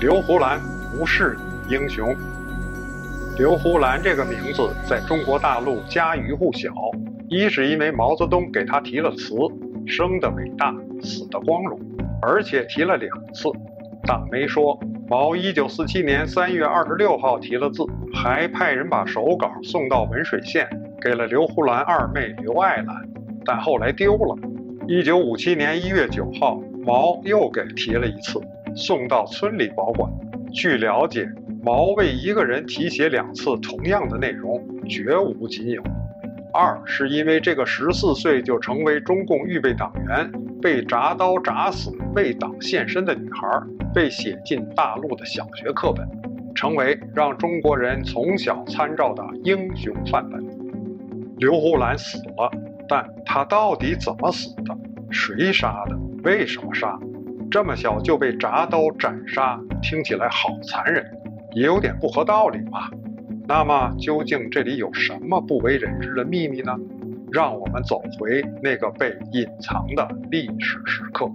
刘胡兰不是英雄。刘胡兰这个名字在中国大陆家喻户晓，一是因为毛泽东给他提了词，生的伟大，死的光荣，而且提了两次。党媒说，毛一九四七年三月二十六号提了字，还派人把手稿送到文水县，给了刘胡兰二妹刘爱兰，但后来丢了。一九五七年一月九号，毛又给提了一次，送到村里保管。据了解。毛为一个人题写两次同样的内容，绝无仅有。二是因为这个十四岁就成为中共预备党员、被铡刀铡死为党献身的女孩，被写进大陆的小学课本，成为让中国人从小参照的英雄范本。刘胡兰死了，但她到底怎么死的？谁杀的？为什么杀？这么小就被铡刀斩杀，听起来好残忍。也有点不合道理嘛。那么究竟这里有什么不为人知的秘密呢？让我们走回那个被隐藏的历史时刻。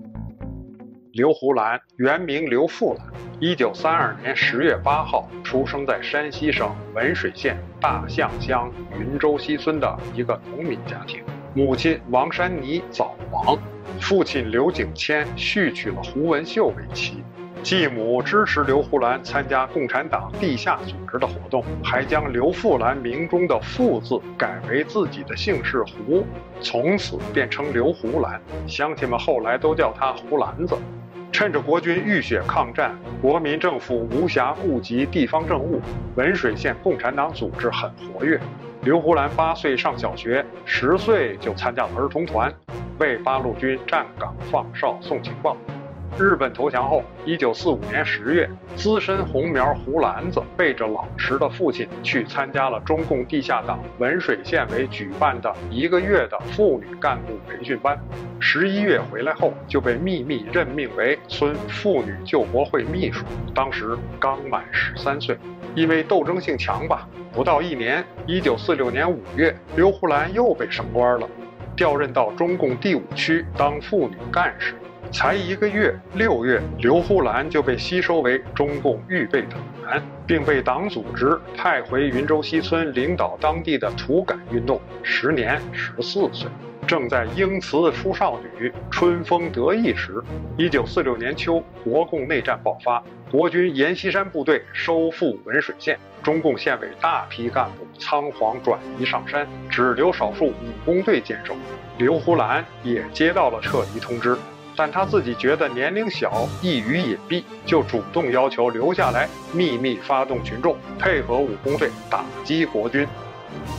刘胡兰原名刘富兰，一九三二年十月八号出生在山西省文水县大象乡云州西村的一个农民家庭。母亲王山妮早亡，父亲刘景谦续娶了胡文秀为妻。继母支持刘胡兰参加共产党地下组织的活动，还将刘富兰名中的“富”字改为自己的姓氏“胡”，从此便称刘胡兰。乡亲们后来都叫他“胡兰子”。趁着国军浴血抗战，国民政府无暇顾及地方政务，文水县共产党组织很活跃。刘胡兰八岁上小学，十岁就参加了儿童团，为八路军站岗放哨送情报。日本投降后，一九四五年十月，资深红苗胡兰子背着老实的父亲去参加了中共地下党文水县委举办的一个月的妇女干部培训班。十一月回来后，就被秘密任命为村妇女救国会秘书。当时刚满十三岁，因为斗争性强吧，不到一年，一九四六年五月，刘胡兰又被升官了，调任到中共第五区当妇女干事。才一个月，六月，刘胡兰就被吸收为中共预备党员，并被党组织派回云州西村领导当地的土改运动。时年十四岁，正在英雌出少女、春风得意时。一九四六年秋，国共内战爆发，国军阎锡山部队收复文水县，中共县委大批干部仓皇转移上山，只留少数武工队坚守。刘胡兰也接到了撤离通知。但他自己觉得年龄小，易于隐蔽，就主动要求留下来，秘密发动群众，配合武工队打击国军。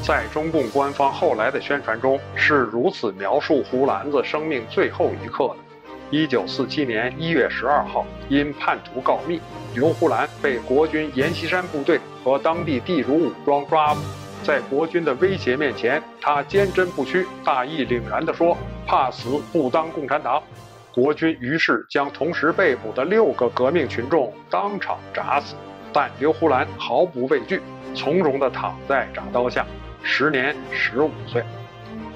在中共官方后来的宣传中，是如此描述胡兰子生命最后一刻的：一九四七年一月十二号，因叛徒告密，刘胡兰被国军阎锡山部队和当地地主武装抓捕。在国军的威胁面前，他坚贞不屈，大义凛然地说：“怕死不当共产党。”国军于是将同时被捕的六个革命群众当场铡死，但刘胡兰毫不畏惧，从容地躺在铡刀下，时年十五岁。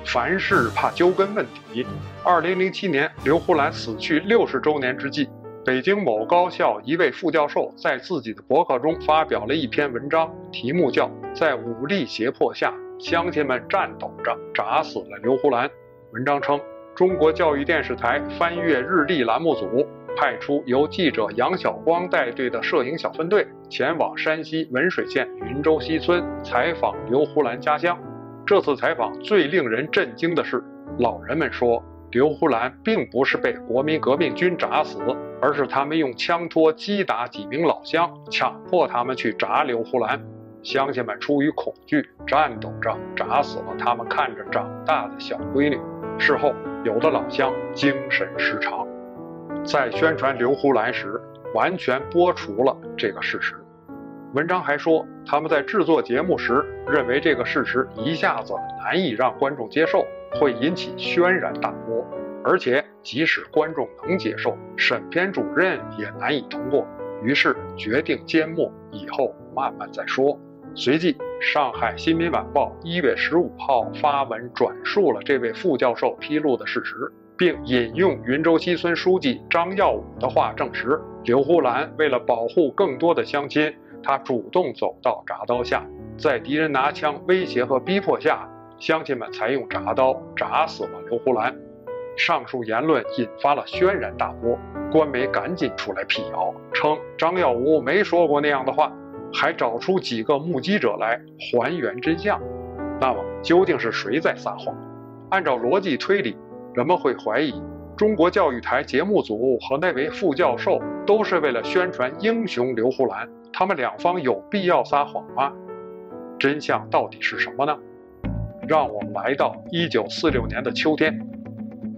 凡事怕揪根问底。二零零七年，刘胡兰死去六十周年之际，北京某高校一位副教授在自己的博客中发表了一篇文章，题目叫《在武力胁迫下，乡亲们颤抖着铡死了刘胡兰》。文章称。中国教育电视台翻阅日历栏目组派出由记者杨晓光带队的摄影小分队前往山西文水县云州西村采访刘胡兰家乡。这次采访最令人震惊的是，老人们说刘胡兰并不是被国民革命军铡死，而是他们用枪托击打几名老乡，强迫他们去铡刘胡兰。乡亲们出于恐惧，颤抖着铡死了他们看着长大的小闺女。事后。有的老乡精神失常，在宣传刘胡兰时，完全剥除了这个事实。文章还说，他们在制作节目时，认为这个事实一下子难以让观众接受，会引起轩然大波，而且即使观众能接受，审片主任也难以通过。于是决定缄默，以后慢慢再说。随即，上海新民晚报一月十五号发文转述了这位副教授披露的事实，并引用云州西村书记张耀武的话证实，刘胡兰为了保护更多的乡亲，他主动走到铡刀下，在敌人拿枪威胁和逼迫下，乡亲们才用铡刀铡死了刘胡兰。上述言论引发了轩然大波，官媒赶紧出来辟谣，称张耀武没说过那样的话，还找出几个目击者来还原真相。那么究竟是谁在撒谎？按照逻辑推理，人们会怀疑中国教育台节目组和那位副教授都是为了宣传英雄刘胡兰，他们两方有必要撒谎吗？真相到底是什么呢？让我们来到一九四六年的秋天。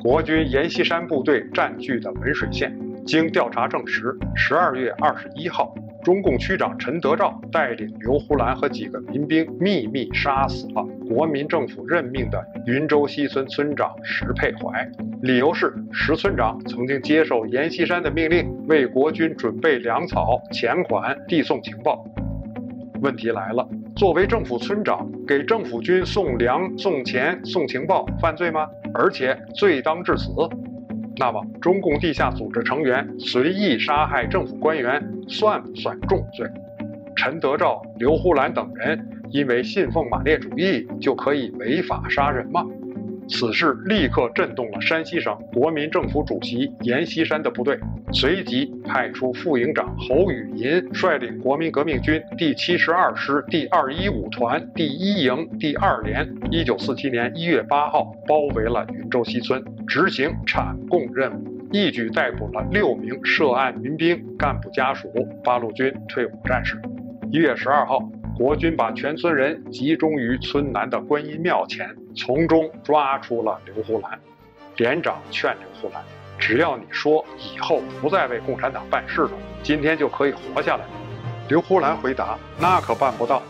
国军阎锡山部队占据的文水县，经调查证实，十二月二十一号，中共区长陈德照带领刘胡兰和几个民兵秘密杀死了国民政府任命的云州西村村长石佩怀，理由是石村长曾经接受阎锡山的命令，为国军准备粮草、钱款、递送情报。问题来了。作为政府村长，给政府军送粮、送钱、送情报，犯罪吗？而且罪当致死。那么，中共地下组织成员随意杀害政府官员，算不算重罪？陈德昭、刘胡兰等人因为信奉马列主义，就可以违法杀人吗？此事立刻震动了山西省国民政府主席阎锡山的部队，随即派出副营长侯宇银率领国民革命军第七十二师第二一五团第一营第二连，一九四七年一月八号包围了云州西村，执行铲共任务，一举逮捕了六名涉案民兵、干部家属、八路军退伍战士。一月十二号。国军把全村人集中于村南的观音庙前，从中抓出了刘胡兰。连长劝刘胡兰：“只要你说以后不再为共产党办事了，今天就可以活下来。”刘胡兰回答：“那可办不到。”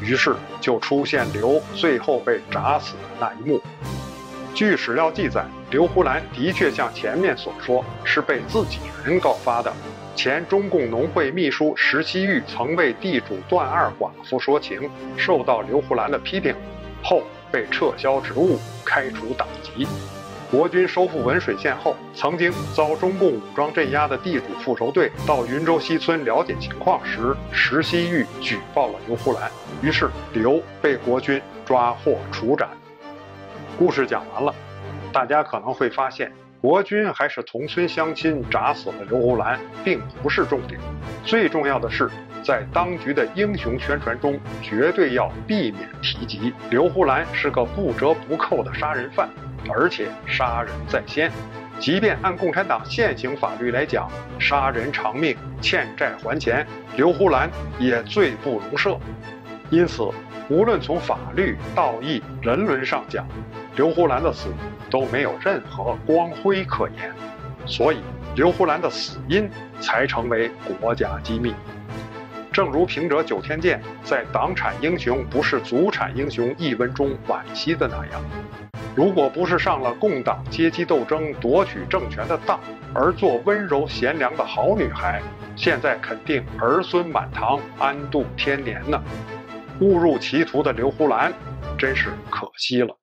于是就出现刘最后被铡死的那一幕。据史料记载，刘胡兰的确像前面所说，是被自己人告发的。前中共农会秘书石西玉曾为地主段二寡妇说情，受到刘胡兰的批评，后被撤销职务、开除党籍。国军收复文水县后，曾经遭中共武装镇压的地主复仇队到云州西村了解情况时，石西玉举报了刘胡兰，于是刘被国军抓获处斩。故事讲完了，大家可能会发现。国军还是同村乡亲铡死了刘胡兰，并不是重点。最重要的是，在当局的英雄宣传中，绝对要避免提及刘胡兰是个不折不扣的杀人犯，而且杀人在先。即便按共产党现行法律来讲，杀人偿命、欠债还钱，刘胡兰也罪不容赦。因此，无论从法律、道义、人伦上讲，刘胡兰的死都没有任何光辉可言，所以刘胡兰的死因才成为国家机密。正如平者九天剑在“党产英雄不是祖产英雄”一文中惋惜的那样，如果不是上了共党阶级斗争夺取政权的当，而做温柔贤良的好女孩，现在肯定儿孙满堂，安度天年呢。误入歧途的刘胡兰，真是可惜了。